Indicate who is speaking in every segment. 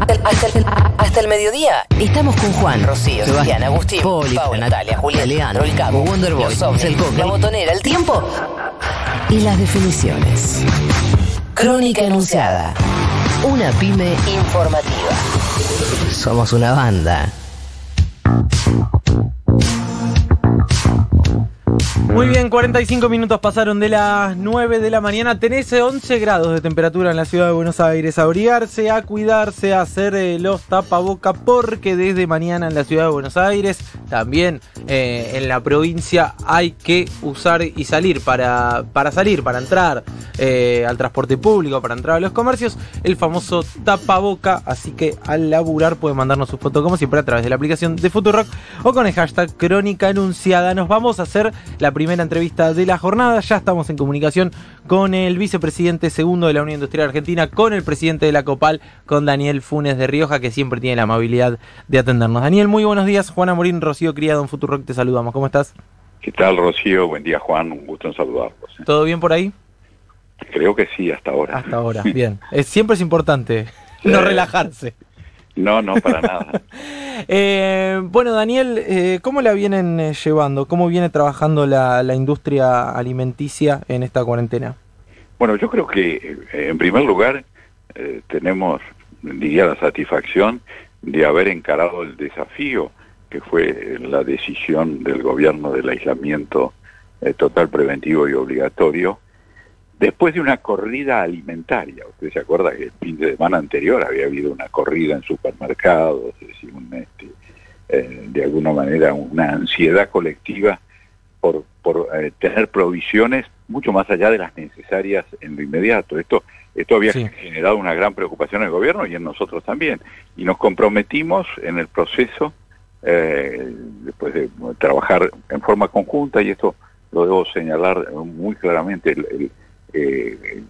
Speaker 1: Hasta el, hasta el- hasta el mediodía.
Speaker 2: Estamos con Juan,
Speaker 1: Rocío, Sebastián, Agustín,
Speaker 2: Poli,
Speaker 1: Paula, Natalia, Julián,
Speaker 2: Leandro,
Speaker 1: el Cabo,
Speaker 2: Wonderboy,
Speaker 1: los ovnis,
Speaker 2: el
Speaker 1: la botonera, el tiempo.
Speaker 2: y las definiciones.
Speaker 1: Crónica enunciada.
Speaker 2: Una pyme,
Speaker 1: Informativa.
Speaker 2: somos una banda.
Speaker 3: Muy bien, 45 minutos pasaron de las 9 de la mañana. Tenés 11 grados de temperatura en la ciudad de Buenos Aires. A abrigarse, a cuidarse, a hacer eh, los tapaboca porque desde mañana en la ciudad de Buenos Aires, también eh, en la provincia, hay que usar y salir para, para salir, para entrar eh, al transporte público, para entrar a los comercios, el famoso tapaboca. Así que al laburar pueden mandarnos su foto como siempre a través de la aplicación de Futurock o con el hashtag Crónica Anunciada. Nos vamos a hacer la primera entrevista de la jornada. Ya estamos en comunicación con el vicepresidente segundo de la Unión Industrial Argentina, con el presidente de la COPAL, con Daniel Funes de Rioja, que siempre tiene la amabilidad de atendernos. Daniel, muy buenos días. Juana Morín, Rocío Criado en Futurock, te saludamos. ¿Cómo estás?
Speaker 4: ¿Qué tal, Rocío? Buen día, Juan. Un gusto en saludarlos. ¿eh?
Speaker 3: ¿Todo bien por ahí?
Speaker 4: Creo que sí, hasta ahora.
Speaker 3: Hasta ahora, bien. Es, siempre es importante no relajarse.
Speaker 4: No, no, para nada.
Speaker 3: Eh, bueno, Daniel, eh, ¿cómo la vienen eh, llevando? ¿Cómo viene trabajando la, la industria alimenticia en esta cuarentena?
Speaker 4: Bueno, yo creo que, eh, en primer lugar, eh, tenemos, diría, la satisfacción de haber encarado el desafío que fue eh, la decisión del gobierno del aislamiento total preventivo y obligatorio, después de una corrida alimentaria. Usted se acuerda que el fin de semana anterior había habido una corrida en supermercados, es decir, un, este, eh, de alguna manera una ansiedad colectiva por, por eh, tener provisiones mucho más allá de las necesarias en lo inmediato. Esto, esto había
Speaker 3: Sí.
Speaker 4: generado una gran preocupación en el gobierno y en nosotros también. Y nos comprometimos en el proceso, eh, después de trabajar en forma conjunta, y esto lo debo señalar muy claramente, el- el, eh,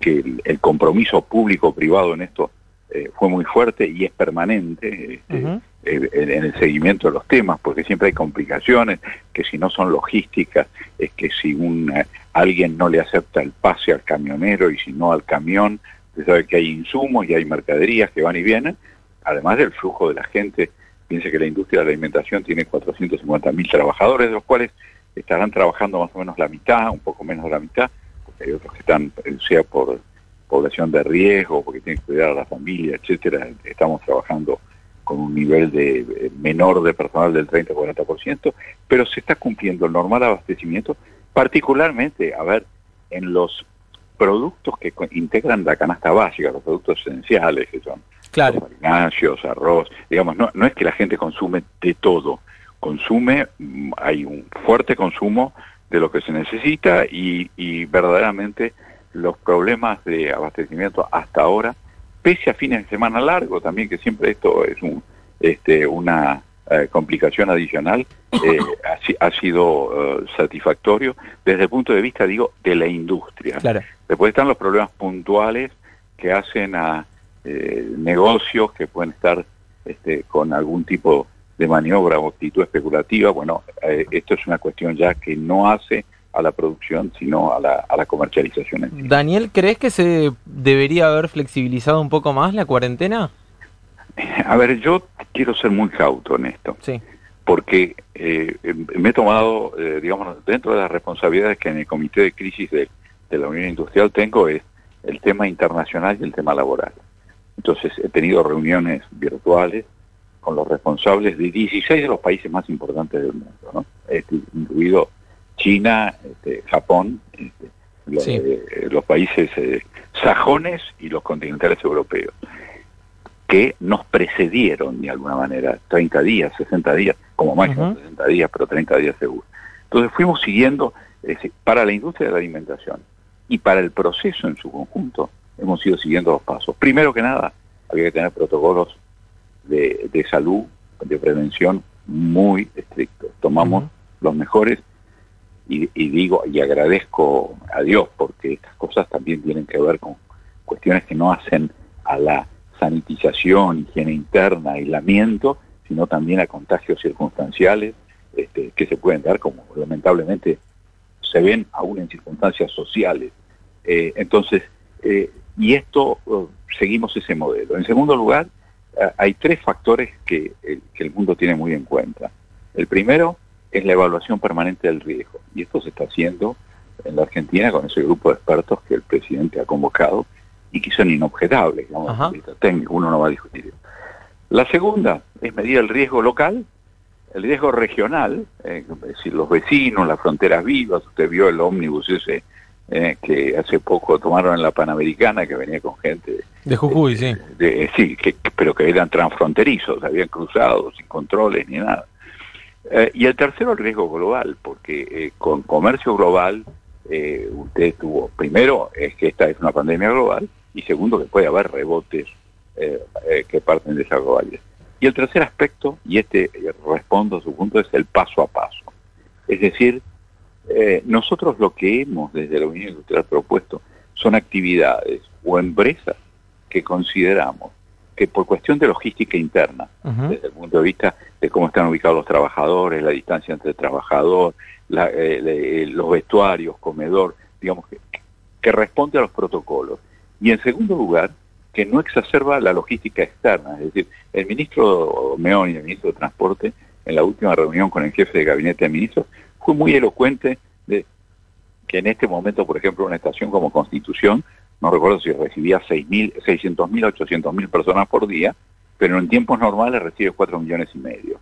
Speaker 4: que el, el compromiso público-privado en esto eh, fue muy fuerte y es permanente. este, eh, en en el seguimiento de los temas, porque siempre hay complicaciones, que si no son logísticas, es que si un, alguien no le acepta el pase al camionero y si no al camión, usted sabe que hay insumos y hay mercaderías que van y vienen, además del flujo de la gente. Piense que la industria de la alimentación tiene 450 mil trabajadores, de los cuales estarán trabajando más o menos la mitad, un poco menos de la mitad, hay otros que están, eh, sea por población de riesgo, porque tienen que cuidar a la familia, etcétera. Estamos trabajando con un nivel de eh, menor de personal del 30-40%, pero se está cumpliendo el normal abastecimiento, particularmente, a ver, en los productos que integran la canasta básica, los productos esenciales, que son
Speaker 3: Claro.
Speaker 4: los arroz, digamos, no, no es que la gente consume de todo, consume, mm, hay un fuerte consumo de lo que se necesita y, y verdaderamente los problemas de abastecimiento hasta ahora, pese a fines de semana largo también, que siempre esto es un, este, una eh, complicación adicional, eh, ha, si- ha sido eh, satisfactorio desde el punto de vista, digo, de la industria.
Speaker 3: Claro.
Speaker 4: Después están los problemas puntuales que hacen a negocios que pueden estar este, con algún tipo de maniobra o actitud especulativa. Bueno, eh, esto es una cuestión ya que no hace a la producción, sino a la, a la comercialización. en sí.
Speaker 3: Daniel, ¿crees que se debería haber flexibilizado un poco más la cuarentena?
Speaker 4: A ver, yo quiero ser muy cauto en esto,
Speaker 3: Sí.
Speaker 4: porque eh, me he tomado, eh, digamos, dentro de las responsabilidades que en el Comité de Crisis de, de la Unión Industrial tengo es el tema internacional y el tema laboral. Entonces he tenido reuniones virtuales con los responsables de 16 de los países más importantes del mundo, ¿no? Este, incluido China, este, Japón, este, los,
Speaker 3: Sí.
Speaker 4: eh, los países eh, sajones y los continentales europeos, que nos precedieron de alguna manera, 30 días, 60 días, como máximo
Speaker 3: Ujú.
Speaker 4: 60 días, pero 30 días seguro. Entonces fuimos siguiendo, es decir, para la industria de la alimentación y para el proceso en su conjunto, hemos ido siguiendo los pasos. Primero que nada, había que tener protocolos de, de salud, de prevención muy estrictos. Tomamos los mejores y, y digo y agradezco a Dios porque estas cosas también tienen que ver con cuestiones que no hacen a la sanitización, higiene interna, aislamiento, sino también a contagios circunstanciales este, que se pueden dar, como lamentablemente se ven aún en circunstancias sociales. Eh, entonces, eh, y esto, eh, seguimos ese modelo. En segundo lugar, hay tres factores que, el- que el mundo tiene muy en cuenta. El primero es la evaluación permanente del riesgo, y esto se está haciendo en la Argentina con ese grupo de expertos que el presidente ha convocado y que son inobjetables, digamos, técnico, uno no va a discutir. La segunda es medir el riesgo local, el riesgo regional, eh, es decir, los vecinos, las fronteras vivas, usted vio el ómnibus ese eh, que hace poco tomaron en la Panamericana, que venía con gente
Speaker 3: De Jujuy, sí.
Speaker 4: de- eh, sí, que, pero que eran transfronterizos, habían cruzado sin controles ni nada. Eh, y el tercero, el riesgo global, porque eh, con comercio global, eh, usted tuvo, primero, es que esta es una pandemia global, y segundo, que puede haber rebotes eh, que parten de esa globalidad. Y el tercer aspecto, y este respondo a su punto, es el paso a paso. Es decir, eh, nosotros lo que hemos desde la Unión Industrial propuesto son actividades o empresas que consideramos que por cuestión de logística interna, desde el punto de vista de cómo están ubicados los trabajadores, la distancia entre el trabajador, la- eh, le- los vestuarios, comedor, digamos que, que responde a los protocolos. Y en segundo lugar, que no exacerba la logística externa. Es decir, el ministro Meoni, el ministro de Transporte, en la última reunión con el jefe de gabinete de ministros, muy elocuente de que en este momento, por ejemplo, una estación como Constitución, no recuerdo si recibía 6.000, 600.000, 800.000 personas por día, pero en tiempos normales recibe 4 millones y medio.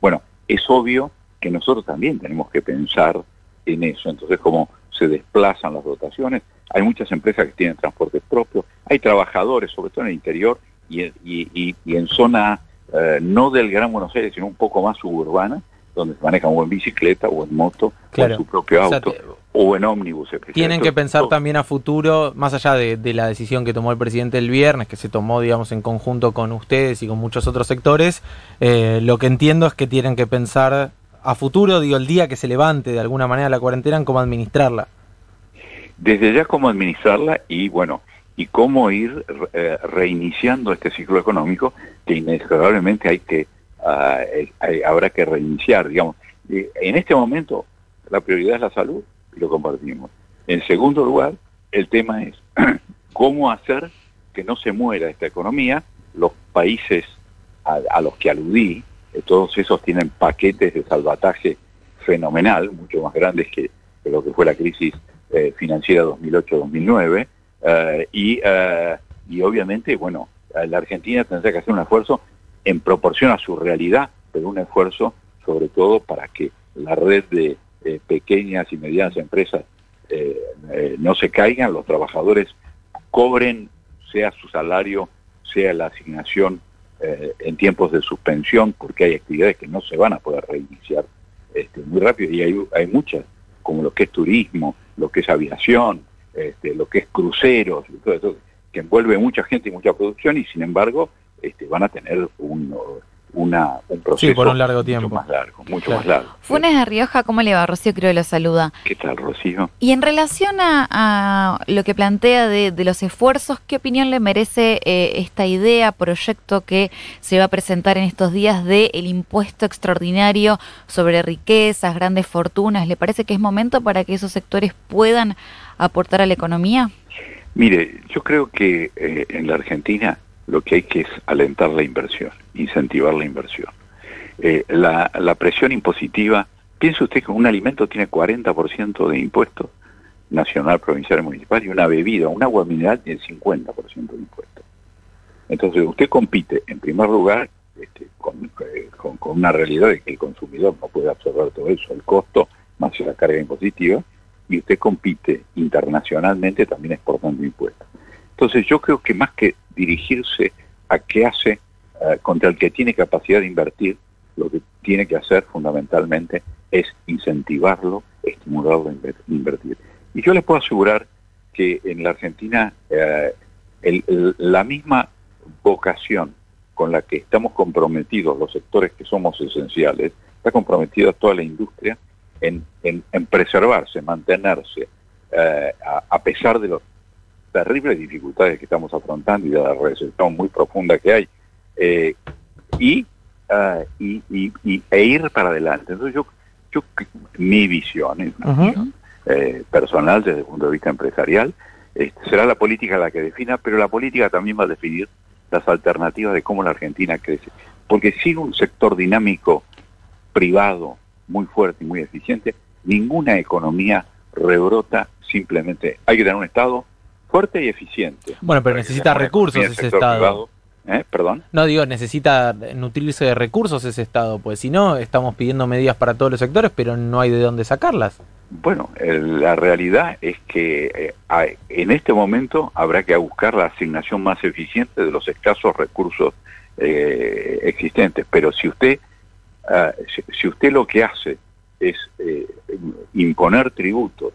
Speaker 4: Bueno, es obvio que nosotros también tenemos que pensar en eso. Entonces, como se desplazan las dotaciones, hay muchas empresas que tienen transporte propio, hay trabajadores, sobre todo en el interior y, y- y- y en zona eh, no del Gran Buenos Aires, sino un poco más suburbana, donde se manejan o en bicicleta o en moto
Speaker 3: Claro.
Speaker 4: o en su propio
Speaker 3: O sea,
Speaker 4: auto
Speaker 3: te-
Speaker 4: o en ómnibus.
Speaker 3: Tienen que pensar
Speaker 4: todo-
Speaker 3: también a futuro, más allá de, de la decisión que tomó el presidente el viernes, que se tomó, digamos, en conjunto con ustedes y con muchos otros sectores, eh, lo que entiendo es que tienen que pensar a futuro, digo, el día que se levante de alguna manera la cuarentena, en cómo administrarla.
Speaker 4: desde ya cómo administrarla y bueno y cómo ir eh, reiniciando este ciclo económico que inexorablemente hay que habrá que reiniciar digamos. En este momento la prioridad es la salud y lo compartimos. En segundo lugar el tema es cómo hacer que no se muera esta economía los países a, los que aludí eh, todos esos tienen paquetes de salvataje fenomenal mucho más grandes que, lo que fue la crisis eh, financiera 2008-2009 eh, y, eh, y obviamente, bueno, la Argentina tendrá que hacer un esfuerzo en proporción a su realidad, pero un esfuerzo sobre todo para que la red de eh, pequeñas y medianas empresas eh, eh, no se caigan, los trabajadores cobren, sea su salario, sea la asignación en tiempos de suspensión, porque hay actividades que no se van a poder reiniciar este, muy rápido y hay, hay muchas, como lo que es turismo, lo que es aviación, este, lo que es cruceros, y todo eso, que envuelve mucha gente y mucha producción y sin embargo este, van a tener un, una, un proceso
Speaker 3: por un largo
Speaker 4: mucho
Speaker 3: tiempo.
Speaker 4: más largo, mucho
Speaker 3: Claro.
Speaker 4: más largo.
Speaker 5: Funes de Rioja, ¿cómo le va? Rocío creo que lo saluda.
Speaker 4: ¿Qué tal, Rocío?
Speaker 5: Y en relación a, a lo que plantea de, de los esfuerzos, ¿qué opinión le merece eh, esta idea, proyecto que se va a presentar en estos días de el impuesto extraordinario sobre riquezas, grandes fortunas? ¿Le parece que es momento para que esos sectores puedan aportar a la economía?
Speaker 4: Mire, yo creo que eh, en la Argentina lo que hay que es alentar la inversión, incentivar la inversión. Eh, la, la presión impositiva, piense usted que un alimento tiene 40% de impuestos nacional, provincial y municipal y una bebida, un agua mineral tiene 50% de impuestos. Entonces usted compite en primer lugar este, con, eh, con- con una realidad de que el consumidor no puede absorber todo eso, el costo más la carga impositiva, y usted compite internacionalmente también exportando impuestos. Entonces yo creo que más que dirigirse a qué hace eh, contra el que tiene capacidad de invertir, lo que tiene que hacer fundamentalmente es incentivarlo, estimularlo a inver- invertir. Y yo les puedo asegurar que en la Argentina eh, la misma vocación con la que estamos comprometidos los sectores que somos esenciales, está comprometida toda la industria en, preservarse, mantenerse, eh, a, pesar de las terribles dificultades que estamos afrontando y de la recesión muy profunda que hay, eh, y, ah, y, y- y- e ir para adelante. Entonces yo, yo mi visión, es una visión, eh, personal desde el punto de vista empresarial, este, será la política la que defina, pero la política también va a definir las alternativas de cómo la Argentina crece. Porque sin un sector dinámico privado muy fuerte y muy eficiente, ninguna economía rebrota simplemente. Hay que tener un Estado fuerte y eficiente.
Speaker 3: Bueno, pero necesita recursos ese Estado.
Speaker 4: privado. ¿Eh? Perdón.
Speaker 3: No digo, necesita nutrirse de recursos ese Estado, pues si no, estamos pidiendo medidas para todos los sectores, pero no hay de dónde sacarlas.
Speaker 4: Bueno, la realidad es que eh, en este momento habrá que buscar la asignación más eficiente de los escasos recursos eh, existentes. Pero si usted, si, si usted lo que hace es eh, imponer tributos,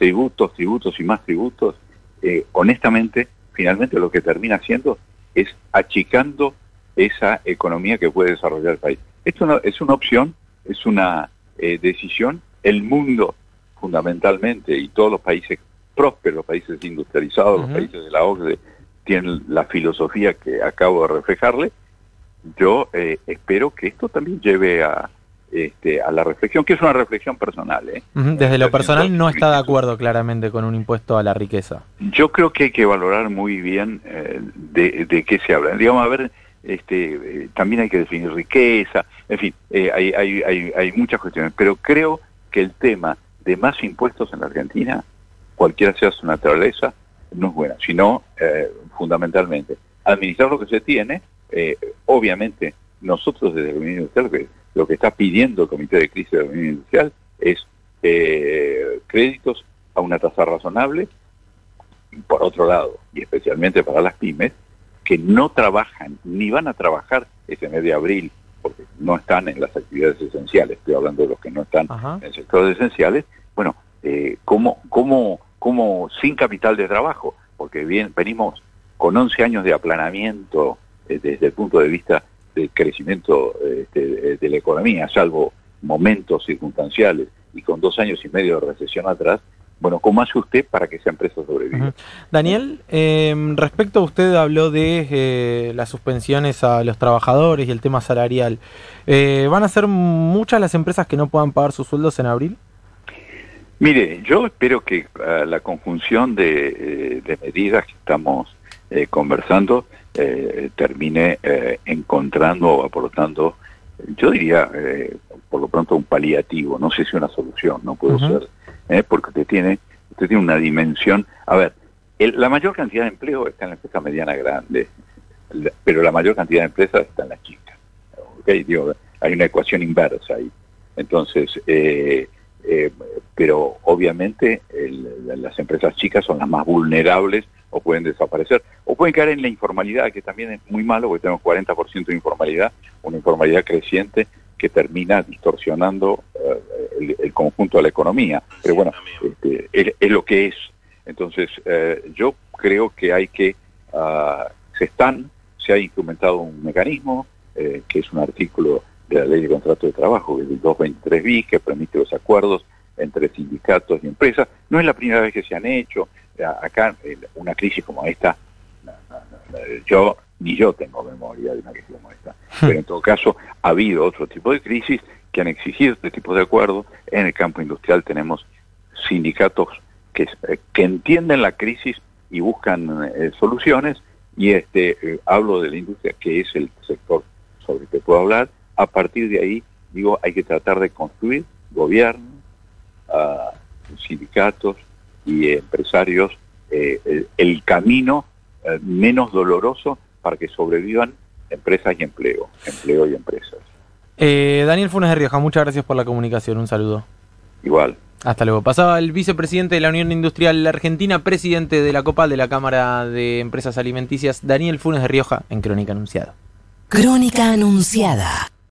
Speaker 4: tributos, tributos y más tributos, eh, honestamente, finalmente lo que termina haciendo es achicando esa economía que puede desarrollar el país. Esto no- es una opción, es una eh, decisión. El mundo, fundamentalmente, y todos los países prósperos, los países industrializados, los países de la OCDE, tienen la filosofía que acabo de reflejarle. Yo eh, espero que esto también lleve a, este, a la reflexión, que es una reflexión personal. ¿eh?
Speaker 3: Desde lo personal no está de acuerdo claramente con un impuesto a la riqueza.
Speaker 4: Yo creo que hay que valorar muy bien eh, de, de qué se habla. Digamos, a ver, este, eh, también hay que definir riqueza, en fin, eh, hay, hay, hay, hay muchas cuestiones, pero creo que el tema de más impuestos en la Argentina, cualquiera sea su naturaleza, no es buena, sino eh, fundamentalmente administrar lo que se tiene, eh, obviamente nosotros desde el gobierno industrial, lo que, está pidiendo el Comité de Crisis del gobierno industrial es eh, créditos a una tasa razonable, por otro lado, y especialmente para las pymes, que no trabajan ni van a trabajar ese mes de abril, porque no están en las actividades esenciales, estoy hablando de los que no están
Speaker 3: Ajá.
Speaker 4: en sectores esenciales, bueno, eh, ¿cómo, cómo, cómo sin capital de trabajo? Porque bien, venimos con 11 años de aplanamiento eh, desde el punto de vista del crecimiento este, de, de la economía, salvo momentos circunstanciales, y con dos años y medio de recesión atrás, bueno, ¿cómo hace usted para que esa empresa sobreviva?
Speaker 3: Daniel, eh, respecto a usted habló de eh, las suspensiones a los trabajadores y el tema salarial. Eh, ¿Van a ser muchas las empresas que no puedan pagar sus sueldos en abril?
Speaker 4: Mire, yo espero que ah, la conjunción de, de medidas que estamos conversando eh, termine eh, encontrando o aportando, yo diría, eh, por lo pronto un paliativo, no sé si una solución, no puedo
Speaker 3: Ujú.
Speaker 4: ser, eh, porque usted tiene, usted tiene una dimensión, a ver, el- la mayor cantidad de empleo está en la empresa mediana grande, pero la mayor cantidad de empresas está en las chicas. ¿ok? Digo, hay una ecuación inversa ahí. Entonces, eh, pero obviamente el- la- las empresas chicas son las más vulnerables o pueden desaparecer o pueden caer en la informalidad, que también es muy malo porque tenemos 40% de informalidad, una informalidad creciente que termina distorsionando eh, el, el conjunto de la economía. Pero bueno, este, es, es lo que es. Entonces, eh, yo creo que hay que, ah, se están, se ha instrumentado un mecanismo, eh, que es un artículo de la ley de contrato de trabajo, que es el 223 bis, que permite los acuerdos entre sindicatos y empresas. No es la primera vez que se han hecho. Acá, una crisis como esta, no, no, no, no, yo ni yo tengo memoria de una crisis como esta. Pero en todo caso, ha habido otro tipo de crisis que han exigido este tipo de acuerdos. En el campo industrial tenemos sindicatos que, eh, que entienden la crisis y buscan eh, soluciones. Y este eh, hablo de la industria, que es el sector sobre el que puedo hablar. A partir de ahí, digo, hay que tratar de construir gobierno, ah, sindicatos y empresarios eh, el, el camino eh, menos doloroso para que sobrevivan empresas y empleo, empleo y empresas.
Speaker 3: Eh, Daniel Funes de Rioja, muchas gracias por la comunicación. Un saludo.
Speaker 4: Igual.
Speaker 3: Hasta luego. Pasaba el vicepresidente de la Unión Industrial Argentina, presidente de la COPAL de la Cámara de Empresas Alimenticias, Daniel Funes de Rioja, en Crónica Anunciada.
Speaker 1: Crónica anunciada.